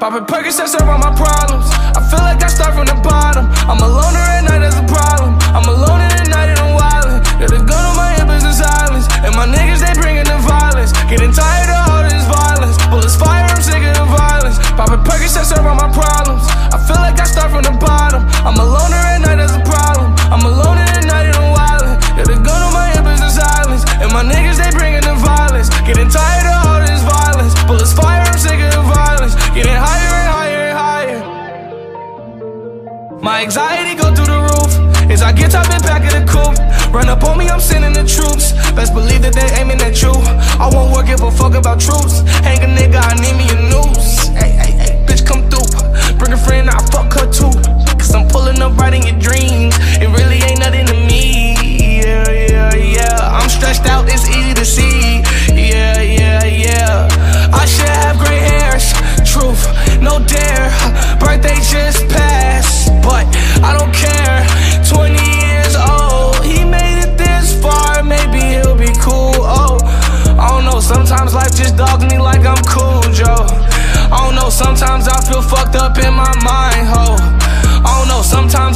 Popping Percocets around my problems. I feel like I start from the bottom. I'm a loner at night, that's a problem. I'm alone in the night and I'm wildin'. Got a gun on my hip a silence. And my niggas, they bringin' the violence. Getting tired of all this violence. Bullets fire, I'm sick of the violence. Popping Percocets around my problems. My anxiety go through the roof. As I get top and back of the coupe. Run up on me, I'm sending the troops. Best believe that they aiming at you. I won't work, give a fuck about troops. Hang a nigga, I need me a noose. Hey, hey, hey, bitch, come through. Bring a friend, I fuck her too. Cause I'm pulling up right in your dreams. It really ain't nothing to me. Yeah, yeah, yeah. I'm stressed out, it's easy to see. Yeah, yeah, yeah. I should have gray hairs. Truth, no dare. Birthday just know. Sometimes I feel fucked up in my mind, ho. I don't know. Sometimes